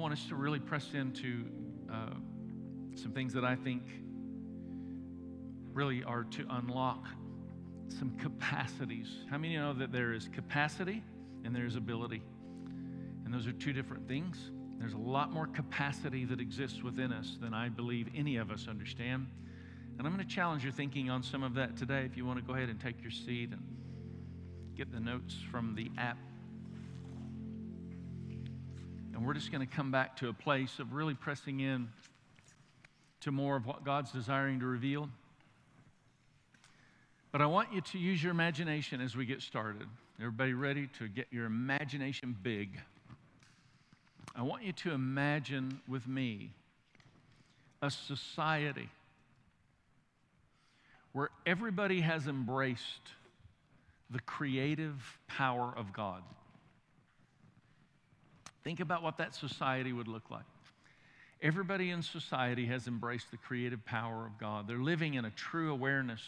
want us to really press into uh, some things that I think really are to unlock some capacities. How many know that there is capacity and there's ability? And those are two different things. There's a lot more capacity that exists within us than I believe any of us understand. And I'm going to challenge your thinking on some of that today. If you want to go ahead and take your seat and get the notes from the app. And we're just going to come back to a place of really pressing in to more of what God's desiring to reveal. But I want you to use your imagination as we get started. Everybody ready to get your imagination big? I want you to imagine with me a society where everybody has embraced the creative power of God. Think about what that society would look like. Everybody in society has embraced the creative power of God. They're living in a true awareness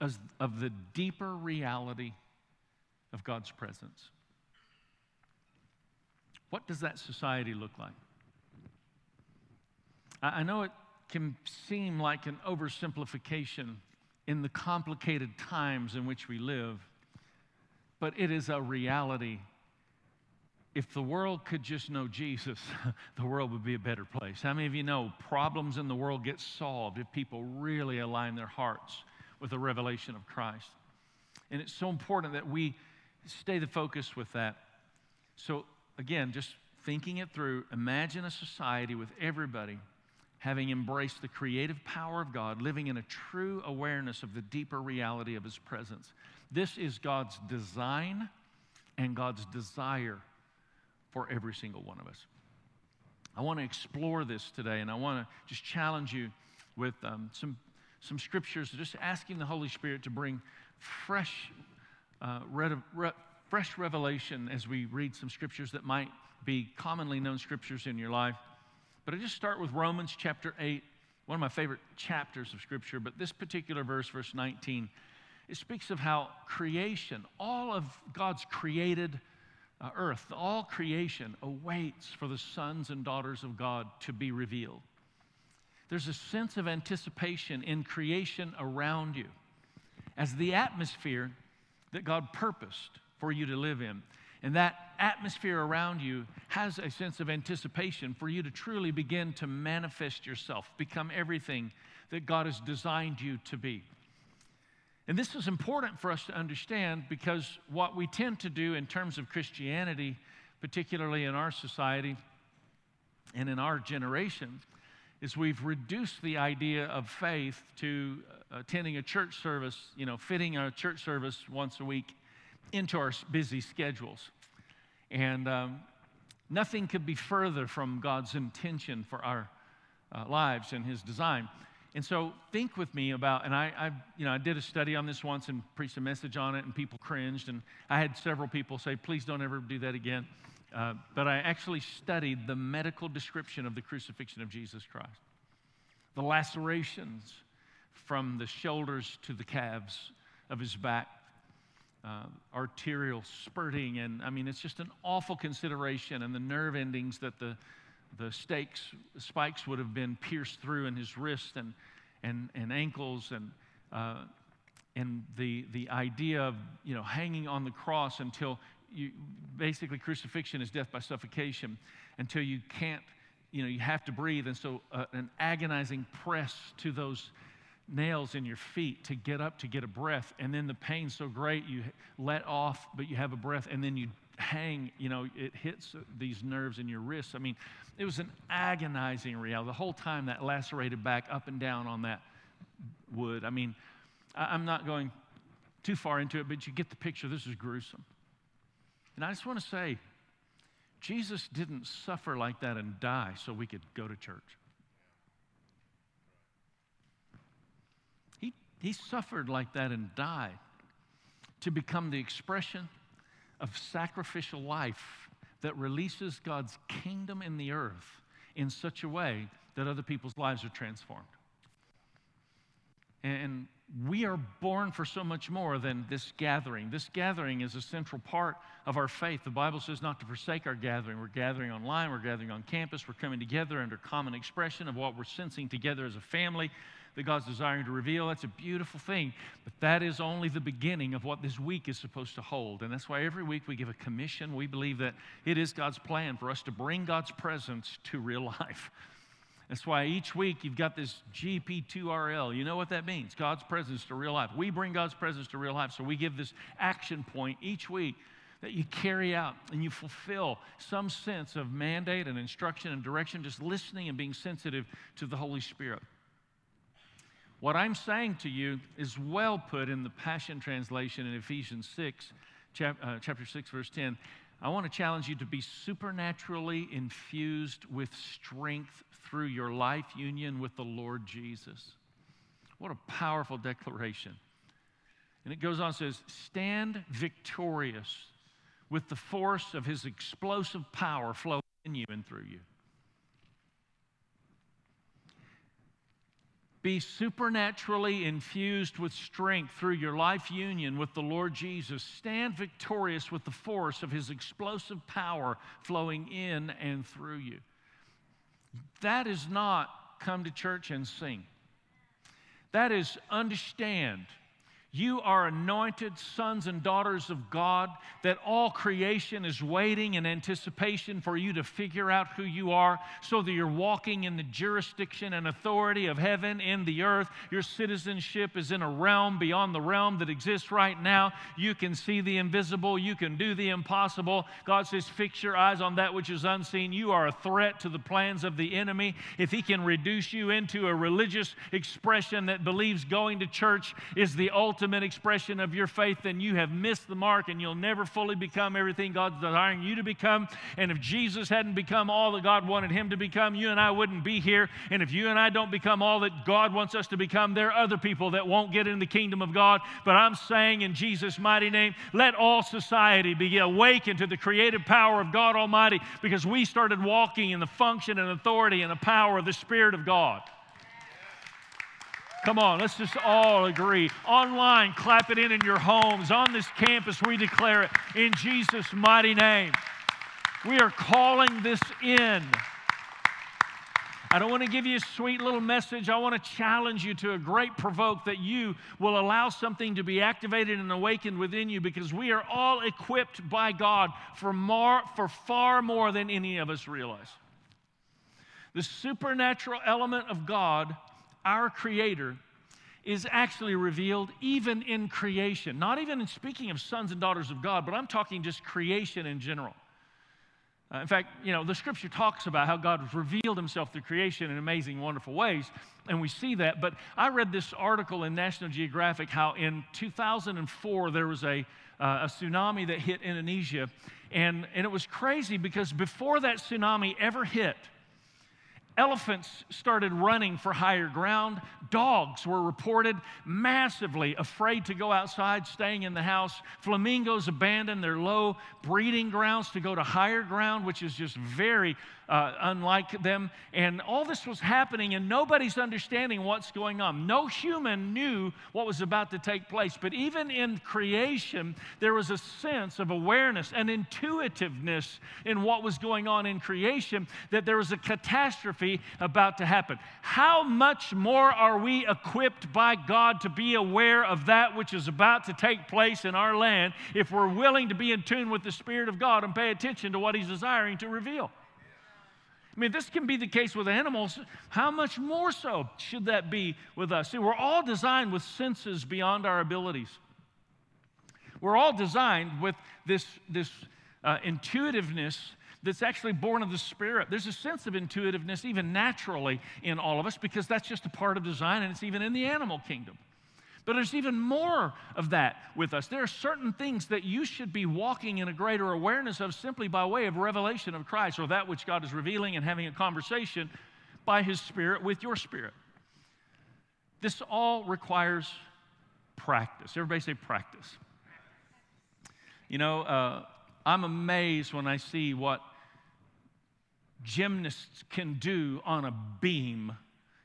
of the deeper reality of God's presence. What does that society look like? I know it can seem like an oversimplification in the complicated times in which we live, but it is a reality. If the world could just know Jesus, the world would be a better place. How many of you know problems in the world get solved if people really align their hearts with the revelation of Christ? And it's so important that we stay the focus with that. So, again, just thinking it through, imagine a society with everybody having embraced the creative power of God, living in a true awareness of the deeper reality of His presence. This is God's design and God's desire for every single one of us. I want to explore this today, and I want to just challenge you with um, some, some scriptures, just asking the Holy Spirit to bring fresh, uh, re- re- fresh revelation as we read some scriptures that might be commonly known scriptures in your life. But I just start with Romans chapter 8, one of my favorite chapters of Scripture. But this particular verse, verse 19, it speaks of how creation, all of God's created uh, earth, all creation awaits for the sons and daughters of God to be revealed. There's a sense of anticipation in creation around you as the atmosphere that God purposed for you to live in. And that atmosphere around you has a sense of anticipation for you to truly begin to manifest yourself, become everything that God has designed you to be. And this is important for us to understand because what we tend to do in terms of Christianity, particularly in our society and in our generation, is we've reduced the idea of faith to attending a church service, you know, fitting a church service once a week into our busy schedules. And um, nothing could be further from God's intention for our uh, lives and His design. And so think with me about, and I, I, you know, I did a study on this once and preached a message on it, and people cringed. And I had several people say, please don't ever do that again. Uh, but I actually studied the medical description of the crucifixion of Jesus Christ. The lacerations from the shoulders to the calves of his back, uh, arterial spurting. And I mean, it's just an awful consideration. And the nerve endings that the, the stakes, spikes would have been pierced through in his wrists and, and, and ankles. And, uh, and the, the idea of you know, hanging on the cross until you, basically crucifixion is death by suffocation until you can't, you know, you have to breathe. And so uh, an agonizing press to those nails in your feet to get up to get a breath and then the pain's so great you let off but you have a breath and then you hang you know it hits these nerves in your wrists. I mean it was an agonizing reality. The whole time that lacerated back up and down on that wood. I mean i'm not going too far into it but you get the picture. This is gruesome. And i just want to say jesus didn't suffer like that and die so we could go to church. He suffered like that and died to become the expression of sacrificial life that releases God's kingdom in the earth in such a way that other people's lives are transformed. And we are born for so much more than this gathering. This gathering is a central part of our faith. The Bible says not to forsake our gathering. We're gathering online, we're gathering on campus, we're coming together under common expression of what we're sensing together as a family that God's desiring to reveal. That's a beautiful thing. But that is only the beginning of what this week is supposed to hold. And that's why every week we give a commission. We believe that it is God's plan for us to bring God's presence to real life. That's why each week you've got this GP2RL. You know what that means? God's presence to real life. We bring God's presence to real life. So we give this action point each week that you carry out and you fulfill some sense of mandate and instruction and direction, just listening and being sensitive to the Holy Spirit. What I'm saying to you is well put in the Passion Translation in Ephesians 6, chap, uh, chapter 6, verse 10. I want to challenge you to be supernaturally infused with strength through your life union with the Lord Jesus. What a powerful declaration. And it goes on and says, Stand victorious with the force of his explosive power flowing in you and through you. Be supernaturally infused with strength through your life union with the Lord Jesus. Stand victorious with the force of his explosive power flowing in and through you. That is not come to church and sing. That is understand you are anointed sons and daughters of God, that all creation is waiting in anticipation for you to figure out who you are so that you're walking in the jurisdiction and authority of heaven in the earth. Your citizenship is in a realm beyond the realm that exists right now. You can see the invisible, you can do the impossible. God says, Fix your eyes on that which is unseen. You are a threat to the plans of the enemy. If he can reduce you into a religious expression that believes going to church is the ultimate ultimate expression of your faith, then you have missed the mark and you'll never fully become everything God's desiring you to become. And if Jesus hadn't become all that God wanted him to become, you and I wouldn't be here. And if you and I don't become all that God wants us to become, there are other people that won't get in the kingdom of God. But I'm saying in Jesus' mighty name, let all society be awakened to the creative power of God Almighty because we started walking in the function and authority and the power of the Spirit of God. Come on, let's just all agree. Online, clap it in in your homes. On this campus, we declare it in Jesus' mighty name. We are calling this in. I don't want to give you a sweet little message. I want to challenge you to a great provoke that you will allow something to be activated and awakened within you because we are all equipped by God for, more, for far more than any of us realize. The supernatural element of God our Creator, is actually revealed even in creation. Not even in speaking of sons and daughters of God, but I'm talking just creation in general. Uh, in fact, you know, the scripture talks about how God has revealed himself through creation in amazing, wonderful ways, and we see that. But I read this article in National Geographic how in 2004 there was a, uh, a tsunami that hit Indonesia, and, and it was crazy because before that tsunami ever hit, Elephants started running for higher ground. Dogs were reported massively afraid to go outside, staying in the house. Flamingos abandoned their low breeding grounds to go to higher ground, which is just very uh, unlike them. And all this was happening, and nobody's understanding what's going on. No human knew what was about to take place. But even in creation, there was a sense of awareness and intuitiveness in what was going on in creation, that there was a catastrophe about to happen. How much more are we equipped by God to be aware of that which is about to take place in our land if we're willing to be in tune with the Spirit of God and pay attention to what He's desiring to reveal? I mean, this can be the case with animals. How much more so should that be with us? See, we're all designed with senses beyond our abilities. We're all designed with this, this uh, intuitiveness that's actually born of the Spirit. There's a sense of intuitiveness, even naturally, in all of us because that's just a part of design and it's even in the animal kingdom. But there's even more of that with us. There are certain things that you should be walking in a greater awareness of simply by way of revelation of Christ or that which God is revealing and having a conversation by His Spirit with your spirit. This all requires practice. Everybody say practice. You know, uh, I'm amazed when I see what gymnasts can do on a beam,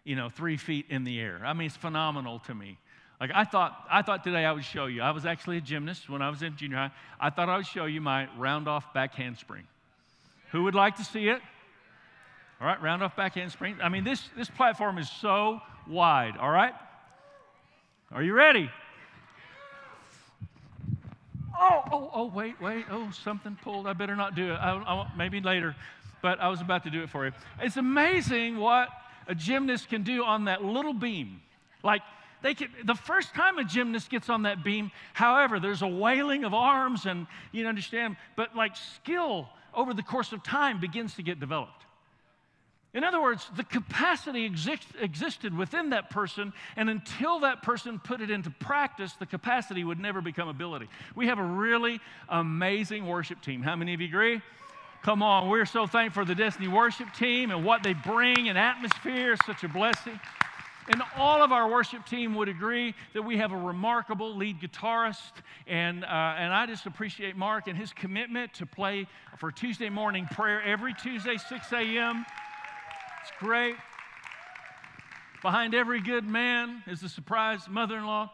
you know, three feet in the air. I mean, it's phenomenal to me. Like I thought, I thought today I would show you. I was actually a gymnast when I was in junior high. I thought I would show you my round off back handspring. Who would like to see it? All right, round off back handspring. I mean, this, this platform is so wide, all right? Are you ready? Oh, oh, oh, wait, wait. Oh, something pulled. I better not do it. I, I, maybe later, but I was about to do it for you. It's amazing what a gymnast can do on that little beam. Like, they the first time a gymnast gets on that beam, however, there's a wailing of arms and you understand, but like skill over the course of time begins to get developed. In other words, the capacity exist, existed within that person, and until that person put it into practice, the capacity would never become ability. We have a really amazing worship team. How many of you agree? Come on, we're so thankful for the Destiny worship team and what they bring, and atmosphere such a blessing. And all of our worship team would agree that we have a remarkable lead guitarist. And, uh, and I just appreciate Mark and his commitment to play for Tuesday morning prayer every Tuesday, 6 a.m. It's great. Behind every good man is a surprise mother in law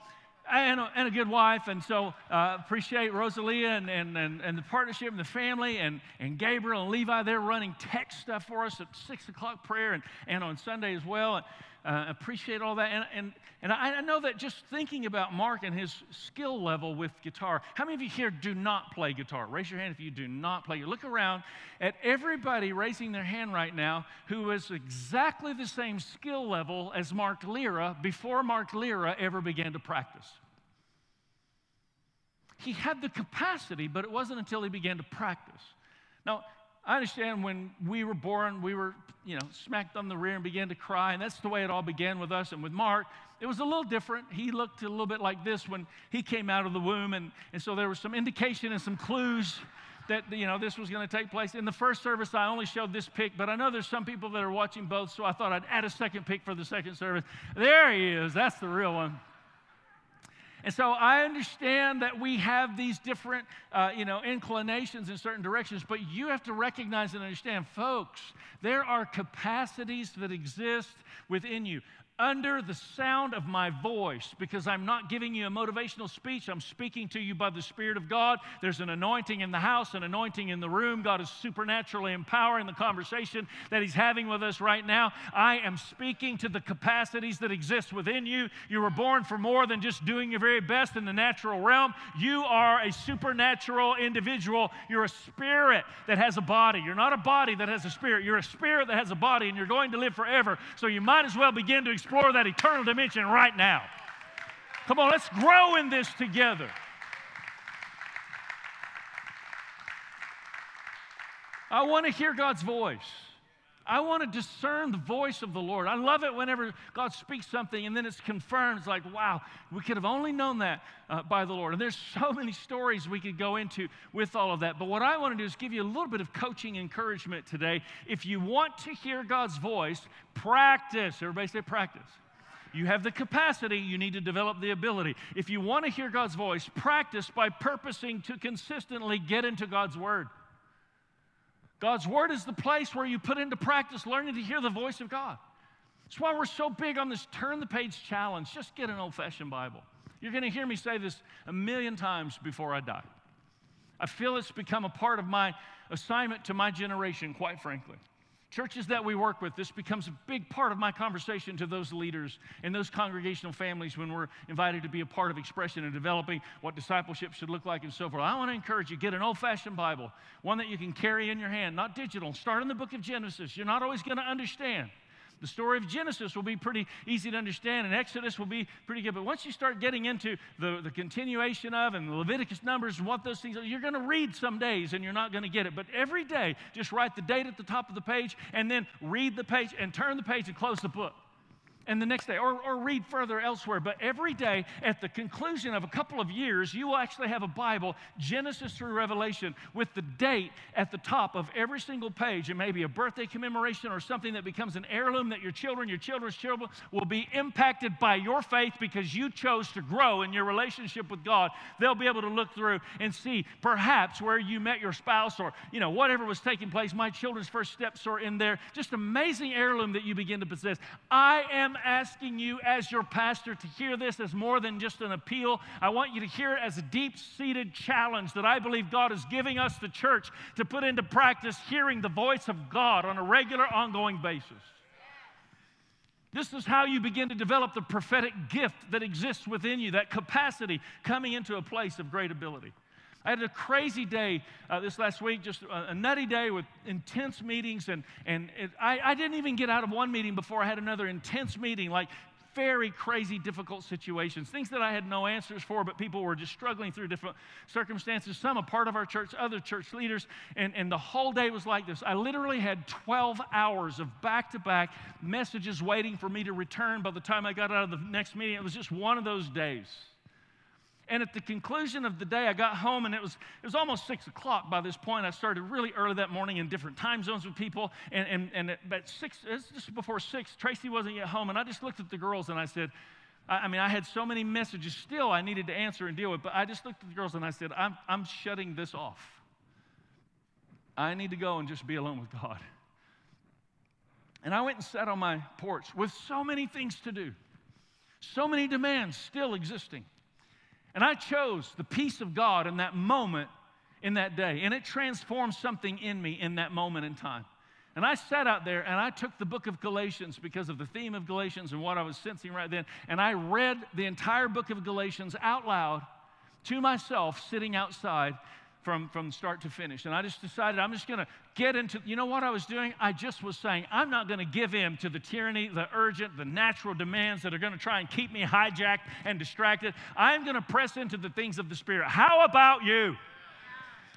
and a, and a, good wife. And so uh, appreciate Rosalia and, and, and, and, the partnership and the family and, and Gabriel and Levi. They're running tech stuff for us at 6 o'clock prayer and, and on Sunday as well. Uh, appreciate all that. And, and, and I, know that just thinking about Mark and his skill level with guitar, how many of you here do not play guitar? Raise your hand if you do not play. You. Look around at everybody raising their hand right now who is exactly the same skill level as Mark Lira before Mark Lira ever began to practice. He had the capacity, but it wasn't until he began to practice. Now, I understand when we were born, we were, you know, smacked on the rear and began to cry, and that's the way it all began with us. And with Mark, it was a little different. He looked a little bit like this when he came out of the womb, and, and so there was some indication and some clues that you know this was going to take place. In the first service, I only showed this pic, but I know there's some people that are watching both, so I thought I'd add a second pic for the second service. There he is. That's the real one. And so I understand that we have these different, uh, you know, inclinations in certain directions, but you have to recognize and understand, folks, there are capacities that exist within you under the sound of my voice because I'm not giving you a motivational speech. I'm speaking to you by the Spirit of God. There's an anointing in the house, an anointing in the room. God is supernaturally empowering the conversation that He's having with us right now. I am speaking to the capacities that exist within you. You were born for more than just doing your very best in the natural realm. You are a supernatural individual. You're a spirit that has a body. You're not a body that has a spirit. You're a spirit that has a body, and you're going to live forever. So you might as well begin to explore that eternal dimension right now. Come on, let's grow in this together. I want to hear God's voice. I want to discern the voice of the Lord. I love it whenever God speaks something and then it's confirmed. It's like, wow, we could have only known that uh, by the Lord. And there's so many stories we could go into with all of that. But what I want to do is give you a little bit of coaching encouragement today. If you want to hear God's voice, practice. Everybody say practice. You have the capacity, you need to develop the ability. If you want to hear God's voice, practice by purposing to consistently get into God's Word. God's Word is the place where you put into practice learning to hear the voice of God. That's why we're so big on this turn the page challenge. Just get an old fashioned Bible. You're going to hear me say this a million times before I die. I feel it's become a part of my assignment to my generation, quite frankly. Churches that we work with, this becomes a big part of my conversation to those leaders and those congregational families when we're invited to be a part of expression and developing what discipleship should look like and so forth. I want to encourage you get an old fashioned Bible, one that you can carry in your hand, not digital. Start in the book of Genesis. You're not always going to understand. The story of Genesis will be pretty easy to understand, and Exodus will be pretty good. But once you start getting into the, the continuation of and the Leviticus numbers and what those things are, you're going to read some days and you're not going to get it. But every day, just write the date at the top of the page and then read the page and turn the page and close the book and the next day, or, or read further elsewhere. But every day, at the conclusion of a couple of years, you will actually have a Bible, Genesis through Revelation, with the date at the top of every single page. It may be a birthday commemoration or something that becomes an heirloom that your children, your children's children will be impacted by your faith because you chose to grow in your relationship with God. They'll be able to look through and see perhaps where you met your spouse or, you know, whatever was taking place. My children's first steps are in there. Just amazing heirloom that you begin to possess. I am am asking you, as your pastor, to hear this as more than just an appeal. I want you to hear it as a deep seated challenge that I believe God is giving us, the church, to put into practice hearing the voice of God on a regular, ongoing basis. This is how you begin to develop the prophetic gift that exists within you, that capacity coming into a place of great ability. I had a crazy day uh, this last week, just a, a, nutty day with intense meetings, and, and it, I, I didn't even get out of one meeting before I had another intense meeting, like very crazy, difficult situations, things that I had no answers for, but people were just struggling through different circumstances. Some a part of our church, other church leaders, and, and the whole day was like this. I literally had 12 hours of back to back messages waiting for me to return by the time I got out of the next meeting. It was just one of those days. And at the conclusion of the day, I got home and it was, it was almost six o'clock by this point. I started really early that morning in different time zones with people. And, and, and at six, just before six, Tracy wasn't yet home. And I just looked at the girls and I said, I, I mean, I had so many messages still I needed to answer and deal with. But I just looked at the girls and I said, I'm, I'm shutting this off. I need to go and just be alone with God. And I went and sat on my porch with so many things to do, so many demands still existing. And I chose the peace of God in that moment, in that day. And it transformed something in me in that moment in time. And I sat out there and I took the book of Galatians because of the theme of Galatians and what I was sensing right then. And I read the entire book of Galatians out loud to myself sitting outside from, from start to finish. And I just decided I'm just going to get into, you know what I was doing? I just was saying, I'm not going to give in to the tyranny, the urgent, the natural demands that are going to try and keep me hijacked and distracted. I'm going to press into the things of the Spirit. How about you?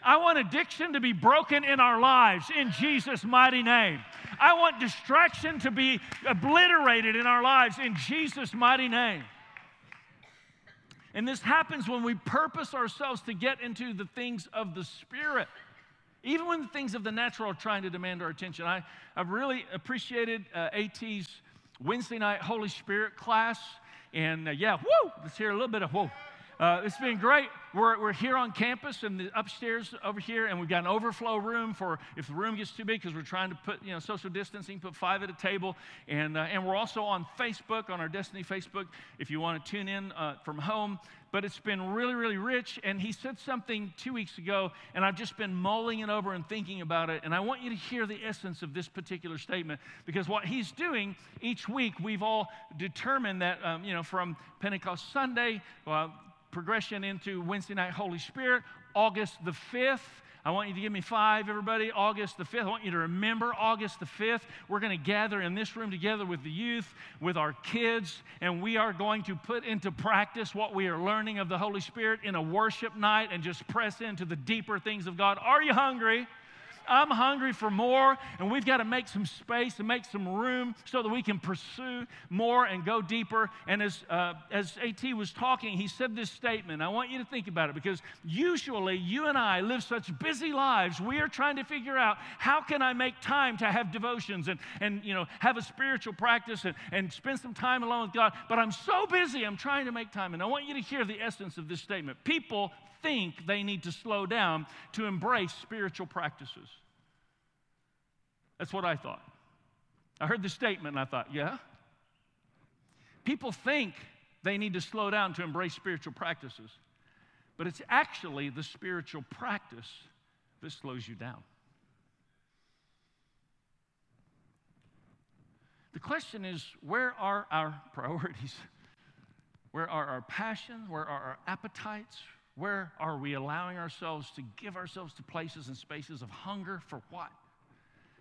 I want addiction to be broken in our lives in Jesus' mighty name. I want distraction to be obliterated in our lives in Jesus' mighty name. And this happens when we purpose ourselves to get into the things of the Spirit. Even when the things of the natural are trying to demand our attention. I, I've really appreciated uh, AT's Wednesday night Holy Spirit class. And uh, yeah, whoo, let's hear a little bit of whoa. Uh, it's been great. We're, we're here on campus and the upstairs over here, and we've got an overflow room for if the room gets too big because we're trying to put you know social distancing, put five at a table, and uh, and we're also on Facebook on our Destiny Facebook if you want to tune in uh, from home. But it's been really really rich. And he said something two weeks ago, and I've just been mulling it over and thinking about it. And I want you to hear the essence of this particular statement because what he's doing each week, we've all determined that um, you know from Pentecost Sunday. Well, progression into Wednesday night Holy Spirit, August the 5th. I want you to give me five, everybody. August the 5th. I want you to remember August the 5th. We're going to gather in this room together with the youth, with our kids, and we are going to put into practice what we are learning of the Holy Spirit in a worship night and just press into the deeper things of God. Are you hungry? I'm hungry for more, and we've got to make some space and make some room so that we can pursue more and go deeper. And as, uh, as AT was talking, he said this statement. I want you to think about it because usually you and I live such busy lives. We are trying to figure out how can I make time to have devotions and, and you know, have a spiritual practice and, and spend some time alone with God. But I'm so busy, I'm trying to make time. And I want you to hear the essence of this statement. People think they need to slow down to embrace spiritual practices. That's what I thought. I heard the statement and I thought, yeah. People think they need to slow down to embrace spiritual practices, but it's actually the spiritual practice that slows you down. The question is where are our priorities? Where are our passions? Where are our appetites? Where are we allowing ourselves to give ourselves to places and spaces of hunger for what?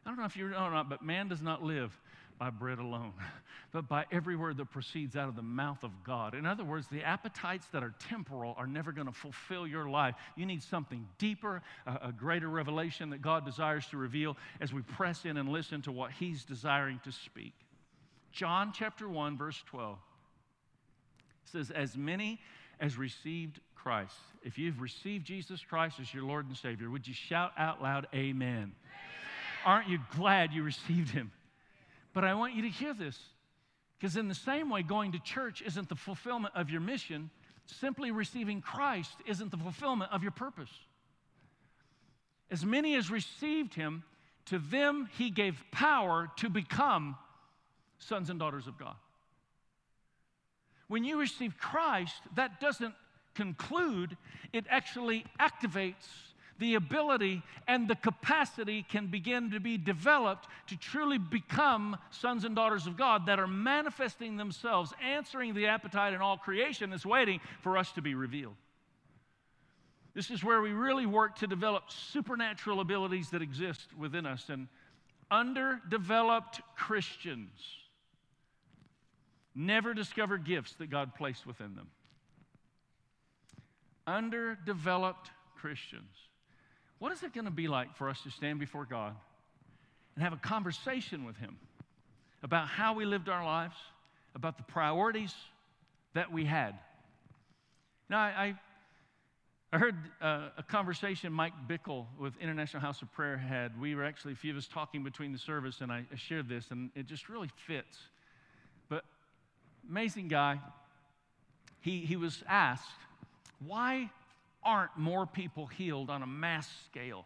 I don't know if you know or oh, not, but man does not live by bread alone, but by every word that proceeds out of the mouth of God. In other words, the appetites that are temporal are never going to fulfill your life. You need something deeper, a, a, greater revelation that God desires to reveal as we press in and listen to what He's desiring to speak. John chapter 1, verse 12 says, As many as received Christ. If you've received Jesus Christ as your Lord and Savior, would you shout out loud, Amen? Amen. Aren't you glad you received Him? But I want you to hear this because, in the same way, going to church isn't the fulfillment of your mission, simply receiving Christ isn't the fulfillment of your purpose. As many as received Him, to them He gave power to become sons and daughters of God. When you receive Christ, that doesn't conclude, it actually activates the ability and the capacity can begin to be developed to truly become sons and daughters of God that are manifesting themselves, answering the appetite in all creation that's waiting for us to be revealed. This is where we really work to develop supernatural abilities that exist within us. And underdeveloped Christians never discover gifts that God placed within them. Underdeveloped Christians. What is it going to be like for us to stand before God and have a conversation with Him about how we lived our lives, about the priorities that we had? Now, I, I heard uh, a conversation Mike Bickle with International House of Prayer had. We were actually, a few of us talking between the service, and I, I shared this, and it just really fits. Amazing guy. He, he was asked, why aren't more people healed on a mass scale?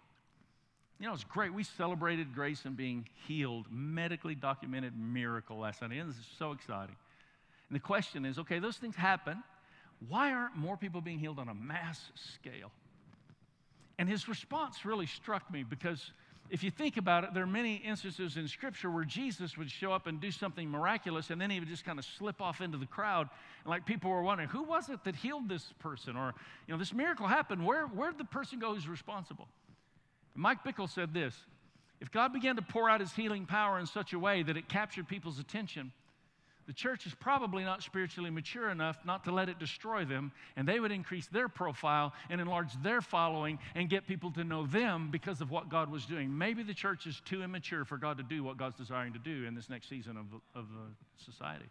You know, it's great. We celebrated grace and being healed, medically documented miracle last Sunday. And this is so exciting. And the question is okay, those things happen. Why aren't more people being healed on a mass scale? And his response really struck me because if you think about it, there are many instances in Scripture where Jesus would show up and do something miraculous, and then he would just kind of slip off into the crowd. And like people were wondering, who was it that healed this person? Or, you know, this miracle happened. Where, where did the person go who's responsible? And Mike Bickle said this If God began to pour out his healing power in such a way that it captured people's attention, the church is probably not spiritually mature enough not to let it destroy them, and they would increase their profile and enlarge their following and get people to know them because of what God was doing. Maybe the church is too immature for God to do what God's desiring to do in this next season of, of the society.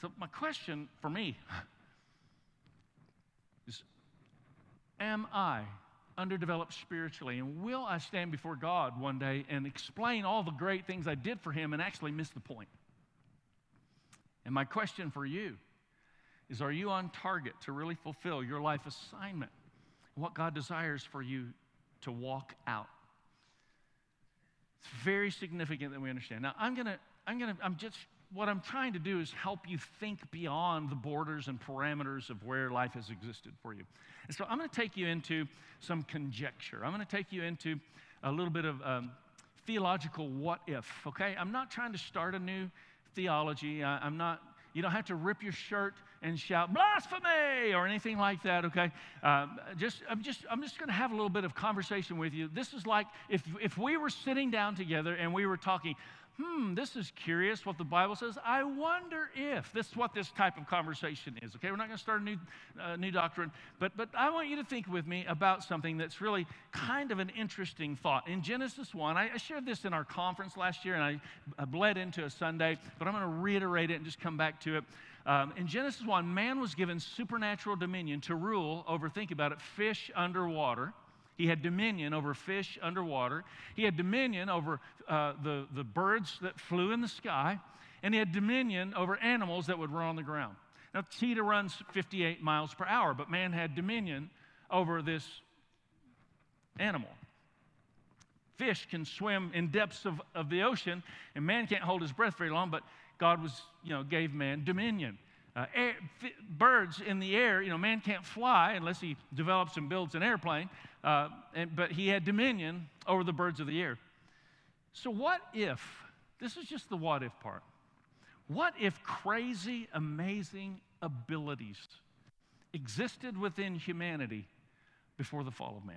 So, my question for me is Am I underdeveloped spiritually? And will I stand before God one day and explain all the great things I did for Him and actually miss the point? And my question for you is Are you on target to really fulfill your life assignment? What God desires for you to walk out. It's very significant that we understand. Now, I'm going to, I'm going to, I'm just what I'm trying to do is help you think beyond the borders and parameters of where life has existed for you. And so I'm going to take you into some conjecture. I'm going to take you into a little bit of um, theological what if, okay? I'm not trying to start a new theology. I, I'm not, you don't have to rip your shirt and shout blasphemy or anything like that, okay? Um, just, I'm just, I'm just going to have a little bit of conversation with you. This is like if, if we were sitting down together and we were talking, hmm, this is curious what the Bible says. I wonder if. This is what this type of conversation is, okay? We're not going to start a new, uh, new doctrine, but, but I want you to think with me about something that's really kind of an interesting thought. In Genesis 1, I, I shared this in our conference last year, and I, I bled into a Sunday, but I'm going to reiterate it and just come back to it. Um, in Genesis 1, man was given supernatural dominion to rule over, think about it, fish underwater he had dominion over fish underwater. He had dominion over uh, the, the birds that flew in the sky. And he had dominion over animals that would run on the ground. Now, cheetah runs 58 miles per hour, but man had dominion over this animal. Fish can swim in depths of, of the ocean, and man can't hold his breath very long, but God was, you know, gave man dominion. Uh, air, f- birds in the air, you know, man can't fly unless he develops and builds an airplane, uh, and, but he had dominion over the birds of the air. So, what if, this is just the what if part, what if crazy, amazing abilities existed within humanity before the fall of man?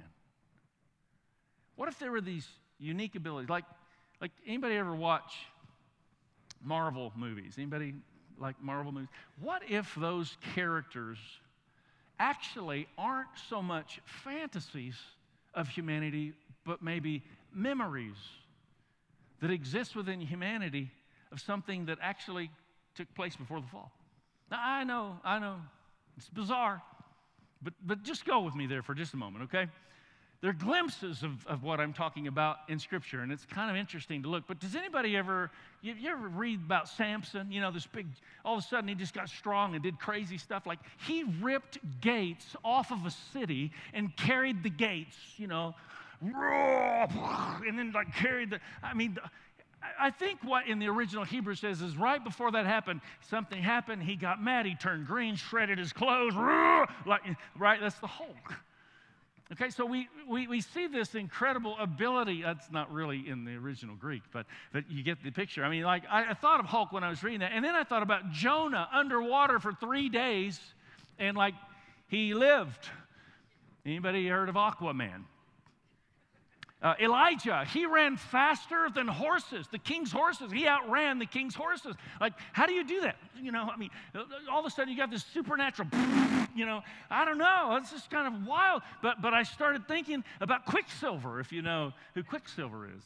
What if there were these unique abilities? Like, like anybody ever watch Marvel movies? Anybody like Marvel movies. What if those characters actually aren't so much fantasies of humanity, but maybe memories that exist within humanity of something that actually took place before the fall? Now, I know, I know, it's bizarre, but, but just go with me there for just a moment, okay? There are glimpses of, of what I'm talking about in Scripture, and it's kind of interesting to look. But does anybody ever, you, you, ever read about Samson? You know, this big, all of a sudden he just got strong and did crazy stuff. Like he ripped gates off of a city and carried the gates, you know, and then like carried the, I mean, I think what in the original Hebrew says is right before that happened, something happened. He got mad. He turned green, shredded his clothes. Like, right? That's the Hulk. Okay, so we, we, we see this incredible ability. That's not really in the original Greek, but, but you get the picture. I mean, like, I, I thought of Hulk when I was reading that. And then I thought about Jonah underwater for three days, and like, he lived. Anybody heard of Aquaman? Uh, Elijah, he ran faster than horses, the king's horses. He outran the king's horses. Like, how do you do that? You know, I mean, all of a sudden you got this supernatural, you know, I don't know. It's just kind of wild. But, but I started thinking about Quicksilver, if you know who Quicksilver is.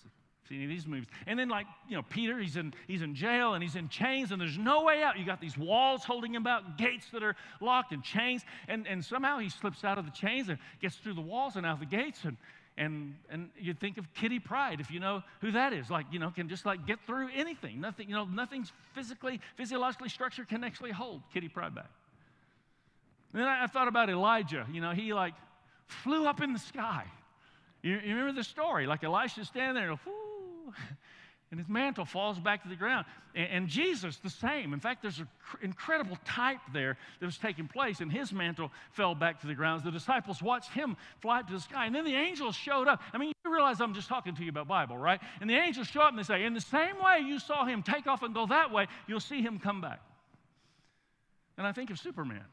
See these movies. And then, like, you know, Peter, he's in, he's in jail and he's in chains and there's no way out. You got these walls holding him out, gates that are locked and chains. And, and somehow he slips out of the chains and gets through the walls and out of the gates. And, and and you think of Kitty Pryde if you know who that is. Like you know can just like get through anything. Nothing you know nothing's physically physiologically structured can actually hold Kitty Pryde back. And then I, I thought about Elijah. You know he like flew up in the sky. You, you remember the story? Like Elisha standing there whoo, and his mantle falls back to the ground. And, and Jesus, the same. In fact, there's an cr- incredible type there that was taking place, and his mantle fell back to the ground. The disciples watched him fly up to the sky, and then the angels showed up. I mean, you realize I'm just talking to you about Bible, right? And the angels show up and they say, In the same way you saw him take off and go that way, you'll see him come back. And I think of Superman.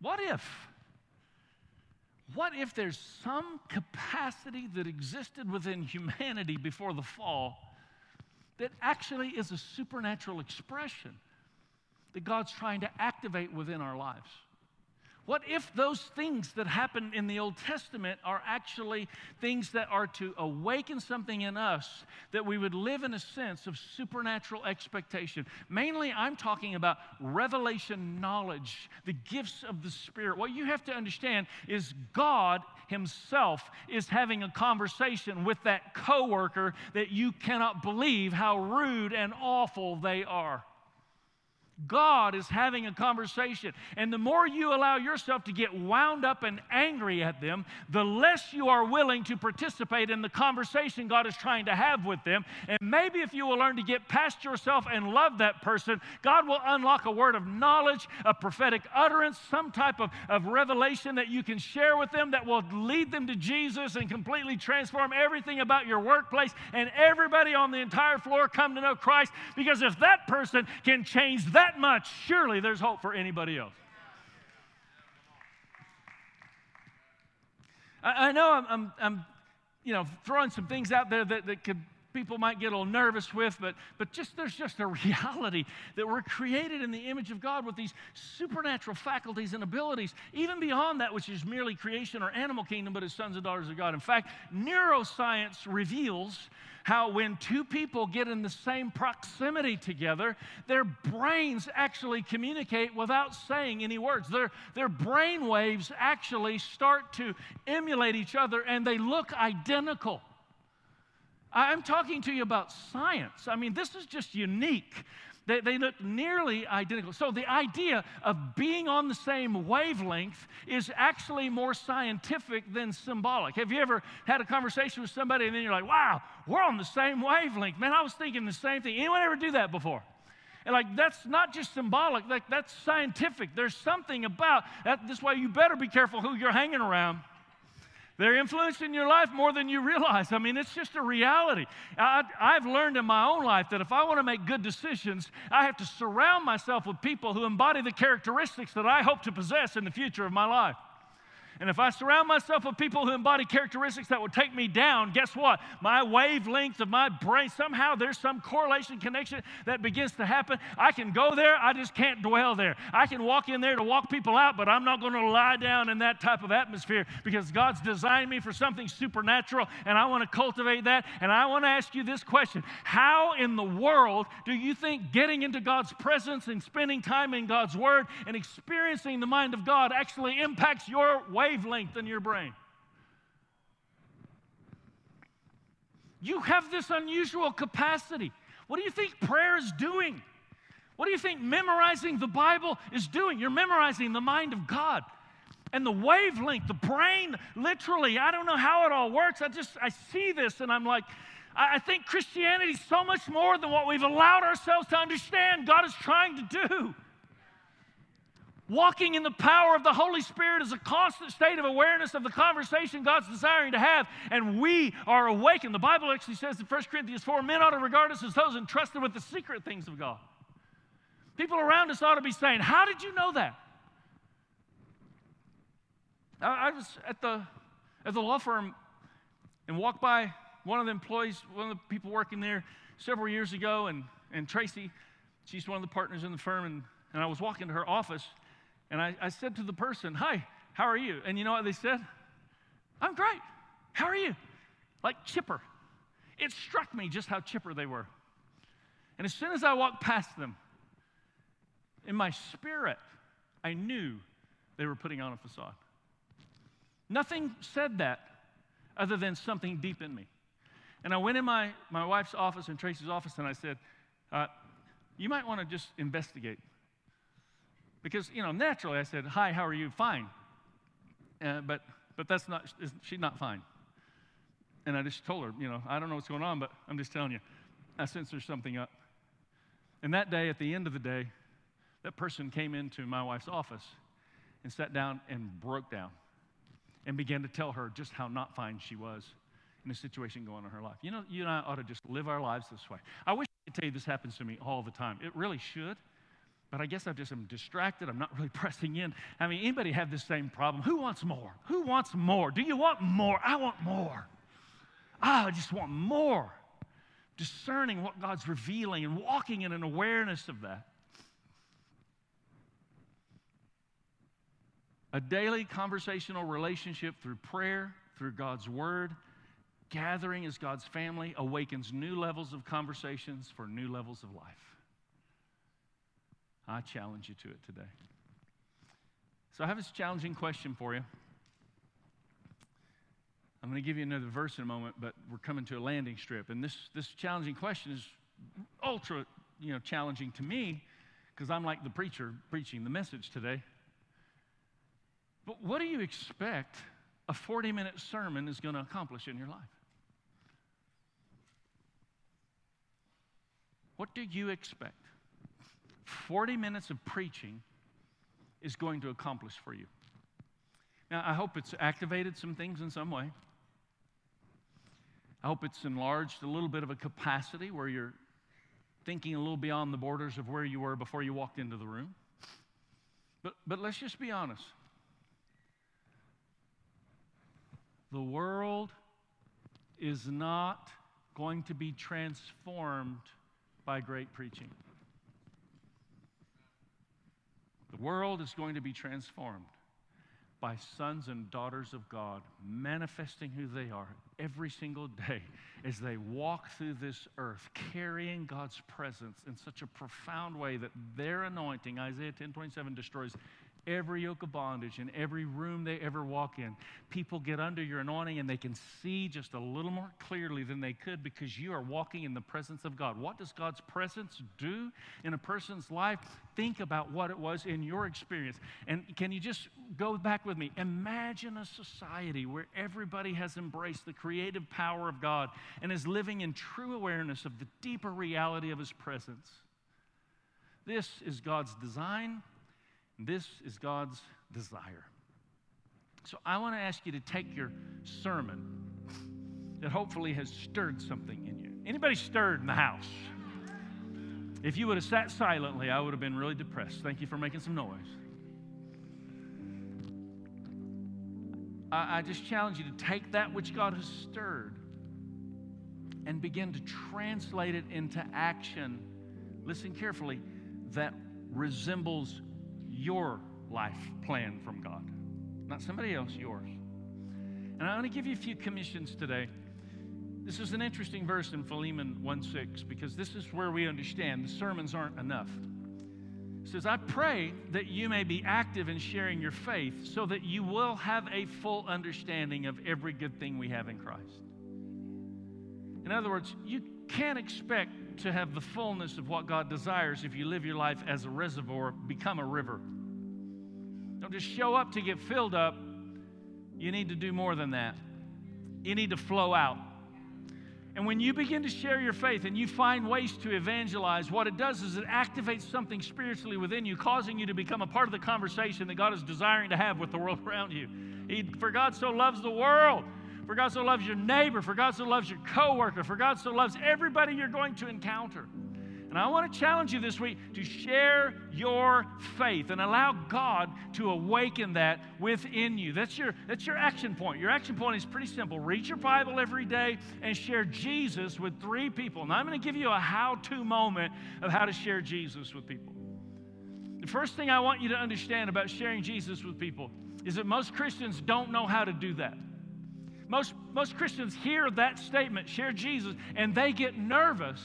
What if? What if there's some capacity that existed within humanity before the fall that actually is a supernatural expression that God's trying to activate within our lives? What if those things that happen in the Old Testament are actually things that are to awaken something in us that we would live in a sense of supernatural expectation? Mainly, I'm talking about revelation knowledge, the gifts of the Spirit. What you have to understand is God Himself is having a conversation with that coworker that you cannot believe how rude and awful they are. God is having a conversation. And the more you allow yourself to get wound up and angry at them, the less you are willing to participate in the conversation God is trying to have with them. And maybe if you will learn to get past yourself and love that person, God will unlock a word of knowledge, a prophetic utterance, some type of, of revelation that you can share with them that will lead them to Jesus and completely transform everything about your workplace and everybody on the entire floor come to know Christ. Because if that person can change that that much, surely there's hope for anybody else. I, I know I'm, I'm, I'm, you know, throwing some things out there that, that could people might get a little nervous with, but, but just there's just a reality that we're created in the image of God with these supernatural faculties and abilities, even beyond that which is merely creation or animal kingdom, but as sons and daughters of God. In fact, neuroscience reveals how when two people get in the same proximity together, their brains actually communicate without saying any words. Their, their brain waves actually start to emulate each other and they look identical. I'm talking to you about science. I mean, this is just unique. They, they, look nearly identical. So, the idea of being on the same wavelength is actually more scientific than symbolic. Have you ever had a conversation with somebody and then you're like, wow, we're on the same wavelength? Man, I was thinking the same thing. Anyone ever do that before? And like that's not just symbolic, like that's scientific. There's something about that. This way, you better be careful who you're hanging around they're influencing your life more than you realize. I mean, it's just a reality. I, have learned in my own life that if I want to make good decisions, I have to surround myself with people who embody the characteristics that I hope to possess in the future of my life. And if I surround myself with people who embody characteristics that will take me down, guess what? My wavelength of my brain, somehow there's some correlation connection that begins to happen. I can go there, I just can't dwell there. I can walk in there to walk people out, but I'm not going to lie down in that type of atmosphere because God's designed me for something supernatural and I want to cultivate that. And I want to ask you this question How in the world do you think getting into God's presence and spending time in God's Word and experiencing the mind of God actually impacts your way? Wavelength in your brain. You have this unusual capacity. What do you think prayer is doing? What do you think memorizing the Bible is doing? You're memorizing the mind of God. And the wavelength, the brain, literally, I don't know how it all works. I just, I see this and I'm like, I think Christianity is so much more than what we've allowed ourselves to understand God is trying to do. Walking in the power of the Holy Spirit is a constant state of awareness of the conversation God's desiring to have, and we are awakened. The Bible actually says in 1 Corinthians 4 men ought to regard us as those entrusted with the secret things of God. People around us ought to be saying, How did you know that? I, was at the, at the law firm and walked by one of the employees, one of the people working there several years ago, and, and Tracy, she's one of the partners in the firm, and, and I was walking to her office, and I, I said to the person, Hi, how are you? And you know what they said? I'm great. How are you? Like chipper. It struck me just how chipper they were. And as soon as I walked past them, in my spirit, I knew they were putting on a facade. Nothing said that other than something deep in me. And I went in my, my wife's office and Tracy's office and I said, uh, You might want to just investigate. Because, you know, naturally I said, Hi, how are you? Fine. Uh, but, but that's not, she's not fine. And I just told her, you know, I don't know what's going on, but I'm just telling you, I sense there's something up. And that day, at the end of the day, that person came into my wife's office and sat down and broke down and began to tell her just how not fine she was in a situation going on in her life. You know, you and I ought to just live our lives this way. I wish I could tell you this happens to me all the time. It really should. But I guess I just am distracted. I'm not really pressing in. I mean, anybody have this same problem? Who wants more? Who wants more? Do you want more? I want more. Ah, I just want more. Discerning what God's revealing and walking in an awareness of that. A daily conversational relationship through prayer, through God's Word, gathering as God's family awakens new levels of conversations for new levels of life. I challenge you to it today. So I have this challenging question for you. I'm going to give you another verse in a moment, but we're coming to a landing strip. And this, this challenging question is ultra you know, challenging to me because I'm like the preacher preaching the message today. But what do you expect a 40 minute sermon is going to accomplish in your life? What do you expect 40 minutes of preaching is going to accomplish for you? Now, I hope it's activated some things in some way. I hope it's enlarged a little bit of a capacity where you're thinking a little beyond the borders of where you were before you walked into the room. But, but let's just be honest. The world is not going to be transformed by great preaching. The world is going to be transformed by sons and daughters of God manifesting who they are every single day as they walk through this earth carrying God's presence in such a profound way that their anointing Isaiah 10:27 destroys every yoke of bondage in every room they ever walk in. People get under your anointing and they can see just a little more clearly than they could because you are walking in the presence of God. What does God's presence do in a person's life? Think about what it was in your experience. And can you just go back with me? Imagine a society where everybody has embraced the creative power of God and is living in true awareness of the deeper reality of His presence. This is God's design this is God's desire. So I want to ask you to take your sermon that hopefully has stirred something in you. Anybody stirred in the house? If you would have sat silently, I would have been really depressed. Thank you for making some noise. I, I just challenge you to take that which God has stirred and begin to translate it into action. Listen carefully, that resembles your life plan from God, not somebody else, yours. And I want to give you a few commissions today. This is an interesting verse in Philemon 1 6 because this is where we understand the sermons aren't enough. It says, I pray that you may be active in sharing your faith so that you will have a full understanding of every good thing we have in Christ. In other words, you can't expect to have the fullness of what God desires if you live your life as a reservoir, become a river. Don't just show up to get filled up. You need to do more than that. You need to flow out. And when you begin to share your faith and you find ways to evangelize, what it does is it activates something spiritually within you, causing you to become a part of the conversation that God is desiring to have with the world around you. He, for God so loves the world, for God so loves your neighbor, for God so loves your coworker, for God so loves everybody you're going to encounter. And I want to challenge you this week to share your faith and allow God to awaken that within you. That's your, that's your action point. Your action point is pretty simple. Read your Bible every day and share Jesus with three people. And I'm going to give you a how to moment of how to share Jesus with people. The first thing I want you to understand about sharing Jesus with people is that most Christians don't know how to do that. Most, most Christians hear that statement, share Jesus, and they get nervous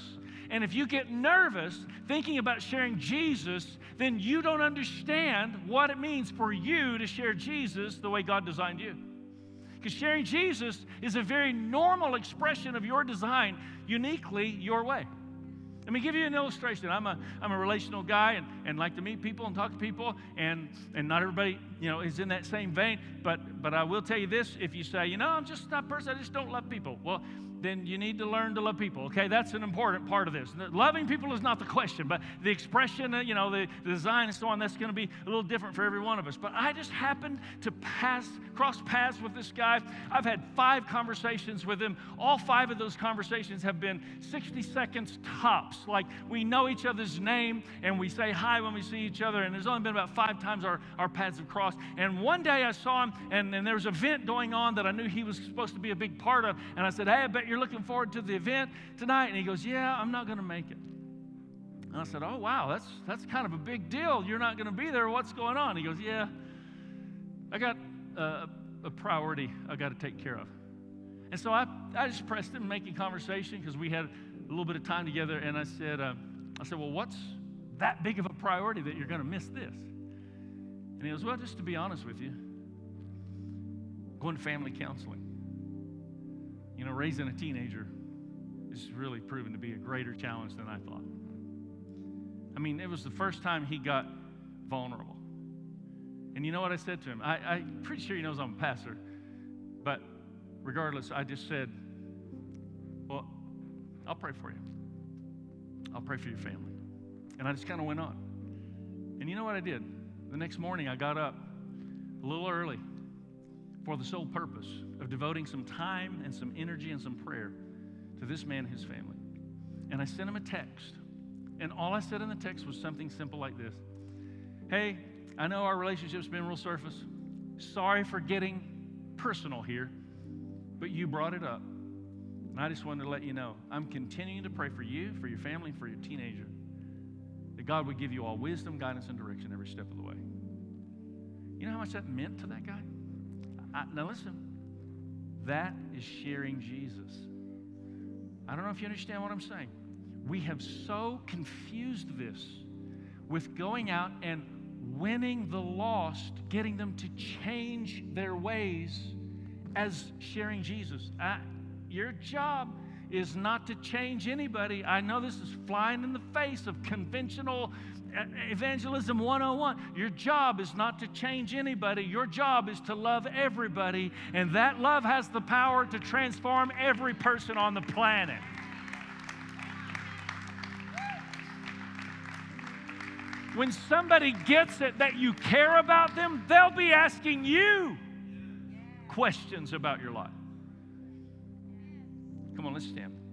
and if you get nervous thinking about sharing Jesus, then you don't understand what it means for you to share Jesus the way God designed you. Because sharing Jesus is a very normal expression of your design, uniquely your way. Let me give you an illustration. I'm a, I'm a relational guy and, and like to meet people and talk to people, and, and not everybody, you know, is in that same vein. But, but I will tell you this, if you say, you know, I'm just that person, I just don't love people. Well, then you need to learn to love people. Okay, that's an important part of this. Loving people is not the question, but the expression, uh, you know, the, the design and so on, that's going to be a little different for every one of us. But I just happened to pass, cross paths with this guy. I've had five conversations with him. All five of those conversations have been 60 seconds tops. Like we know each other's name and we say hi when we see each other. And there's only been about five times our, our paths have crossed. And one day I saw him and, and there was an event going on that I knew he was supposed to be a big part of. And I said, Hey, I bet you're looking forward to the event tonight? And he goes, Yeah, I'm not going to make it. And I said, Oh, wow, that's, that's kind of a big deal. You're not going to be there. What's going on? He goes, Yeah, I got a, a priority I got to take care of. And so I, I just pressed him, making conversation because we had a little bit of time together. And I said, uh, I said, Well, what's that big of a priority that you're going to miss this? And he goes, Well, just to be honest with you, going to family counseling. You know, raising a teenager is really proven to be a greater challenge than I thought. I mean, it was the first time he got vulnerable. And you know what I said to him? I, I'm pretty sure he knows I'm a pastor, but regardless, I just said, Well, I'll pray for you. I'll pray for your family. And I just kind of went on. And you know what I did? The next morning, I got up a little early for the sole purpose of devoting some time and some energy and some prayer to this man and his family. And I sent him a text. And all I said in the text was something simple like this Hey, I know our relationship's been real surface. Sorry for getting personal here, but you brought it up. And I just wanted to let you know I'm continuing to pray for you, for your family, for your teenager, that God would give you all wisdom, guidance, and direction every step of the way. You know how much that meant to that guy? I, now, listen, that is sharing Jesus. I don't know if you understand what I'm saying. We have so confused this with going out and winning the lost, getting them to change their ways as sharing Jesus. I, your job is not to change anybody. I know this is flying in the face of conventional Evangelism 101. Your job is not to change anybody, your job is to love everybody, and that love has the power to transform every person on the planet. When somebody gets it that you care about them, they'll be asking you questions about your life. Come on, let's stand.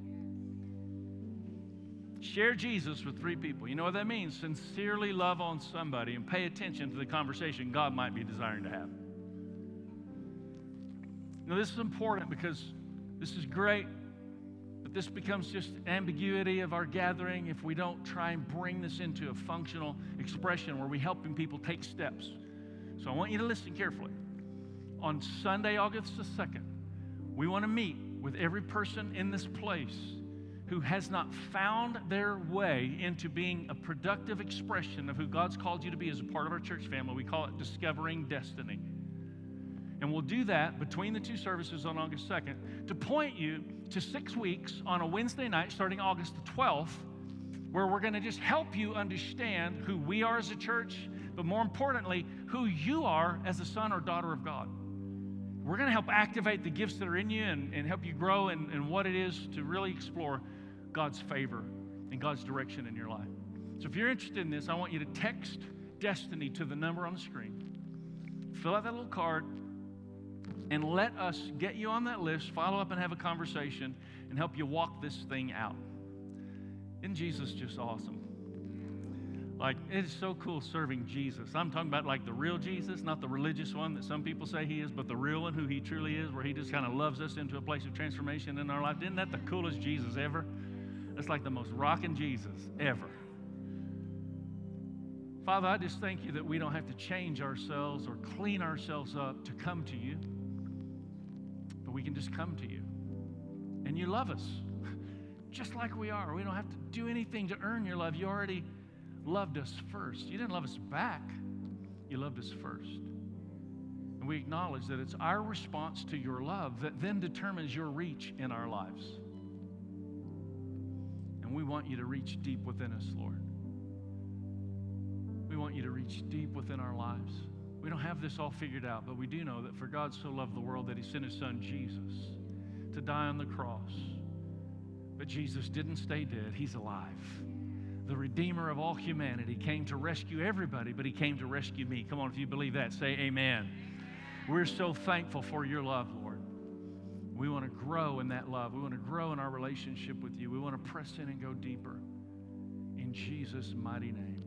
Share Jesus with three people. You know what that means? Sincerely love on somebody and pay attention to the conversation God might be desiring to have. Now, this is important because this is great, but this becomes just ambiguity of our gathering if we don't try and bring this into a functional expression where we're helping people take steps. So I want you to listen carefully. On Sunday, August the 2nd, we want to meet with every person in this place who has not found their way into being a productive expression of who God's called you to be as a part of our church family. We call it discovering destiny. And we'll do that between the two services on August 2nd to point you to six weeks on a Wednesday night starting August the 12th, where we're going to just help you understand who we are as a church, but more importantly, who you are as a son or daughter of God. We're going to help activate the gifts that are in you and, and help you grow in, in what it is to really explore God's favor and God's direction in your life. So if you're interested in this, I want you to text Destiny to the number on the screen. Fill out that little card and let us get you on that list, follow up and have a conversation, and help you walk this thing out. Isn't Jesus just awesome? Like, it is so cool serving Jesus. I'm talking about like the real Jesus, not the religious one that some people say he is, but the real one who he truly is, where he just kind of loves us into a place of transformation in our life. Isn't that the coolest Jesus ever? That's like the most rocking Jesus ever. Father, I just thank you that we don't have to change ourselves or clean ourselves up to come to you, but we can just come to you. And you love us just like we are. We don't have to do anything to earn your love. You already loved us first. You didn't love us back, you loved us first. And we acknowledge that it's our response to your love that then determines your reach in our lives. And we want you to reach deep within us, Lord. We want you to reach deep within our lives. We don't have this all figured out, but we do know that for God so loved the world that he sent his son Jesus to die on the cross. But Jesus didn't stay dead, he's alive. The Redeemer of all humanity came to rescue everybody, but he came to rescue me. Come on, if you believe that, say amen. We're so thankful for your love, Lord. We want to grow in that love. We want to grow in our relationship with you. We want to press in and go deeper. In Jesus' mighty name.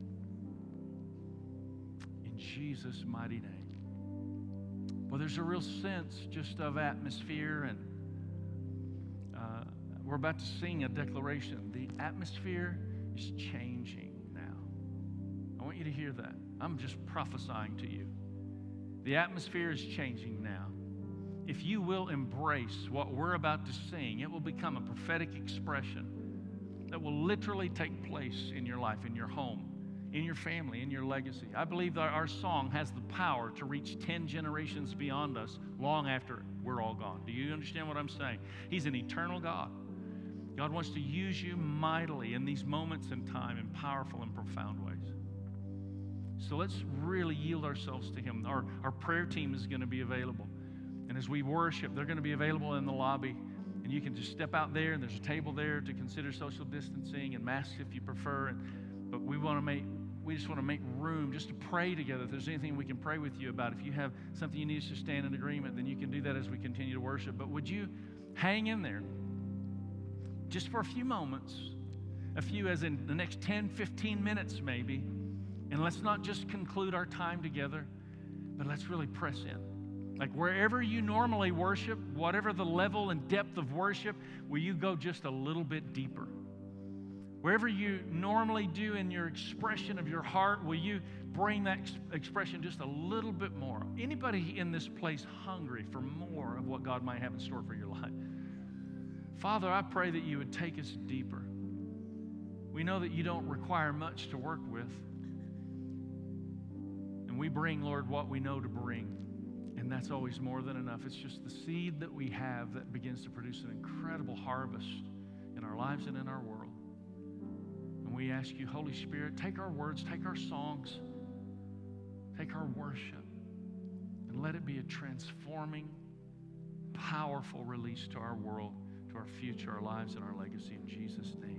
In Jesus' mighty name. Well, there's a real sense just of atmosphere, and uh, we're about to sing a declaration. The atmosphere is changing now. I want you to hear that. I'm just prophesying to you. The atmosphere is changing now. If you will embrace what we're about to sing, it will become a prophetic expression that will literally take place in your life, in your home in your family, in your legacy. I believe that our song has the power to reach 10 generations beyond us long after we're all gone. Do you understand what I'm saying? He's an eternal God. God wants to use you mightily in these moments in time in powerful and profound ways. So let's really yield ourselves to Him. Our, our prayer team is going to be available. And as we worship, they're going to be available in the lobby. And you can just step out there, and there's a table there to consider social distancing and masks if you prefer. But we want to make we just want to make room just to pray together. If there's anything we can pray with you about, if you have something you need us to stand in agreement, then you can do that as we continue to worship. But would you hang in there just for a few moments, a few as in the next 10, 15 minutes maybe, and let's not just conclude our time together, but let's really press in. Like wherever you normally worship, whatever the level and depth of worship, will you go just a little bit deeper? Wherever you normally do in your expression of your heart, will you bring that ex- expression just a little bit more? Anybody in this place hungry for more of what God might have in store for your life? Father, I pray that you would take us deeper. We know that you don't require much to work with. And we bring, Lord, what we know to bring. And that's always more than enough. It's just the seed that we have that begins to produce an incredible harvest in our lives and in our world And we ask you, Holy Spirit, take our words, take our songs, take our worship, and let it be a transforming, powerful release to our world, to our future, our lives, and our legacy. In Jesus' name.